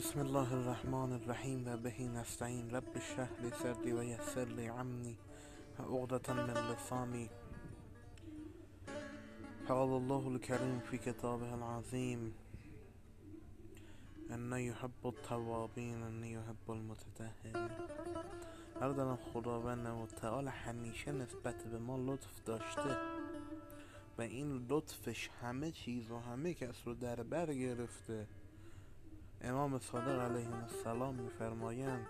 بسم الله الرحمن الرحیم و بهی نستعین. رب لی صدری و یسر لی عمری و من لسانی. قال الله الكریم فی کتابه العظیم. ان یحب التوابین ان یحب المتطهرین. برادران خداوند متعال همیشه نسبت به ما لطف داشته. و این لطفش همه چیز و همه کس رو در بر گرفته. امام صادق علیه السلام میفرمایند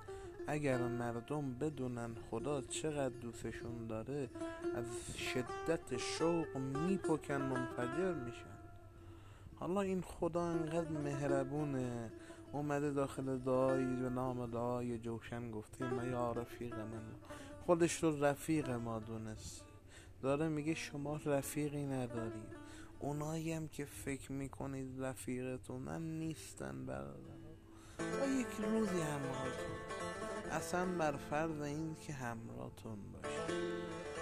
اگر مردم بدونن خدا چقدر دوستشون داره از شدت شوق میپکن منفجر میشن. حالا این خدا انقدر مهربونه. اومده داخل دعایی به نام دعای جوشن گفته ما یا رفیق من خودش رو رفیق ما دونست. داره میگه شما رفیقی ندارید اونایی هم که فکر می‌کنید رفیقتونن نیستن برادر با یک روزی همراهتون. اصلا بر فرض این که همراهتون باشه.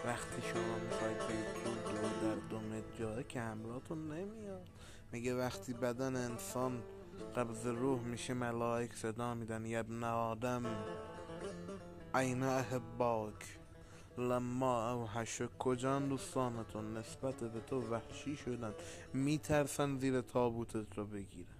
وقتی شما می‌خواید تو دو در دومت جای که همراهتون نمیاد. میگه وقتی بدن انسان قبض روح میشه ملائک صدا میدن. یبن آدم عین احباک. لما اوحش کجان دوستانتون نسبت به تو وحشی شدن. میترسن زیر تابوتت رو بگیرن.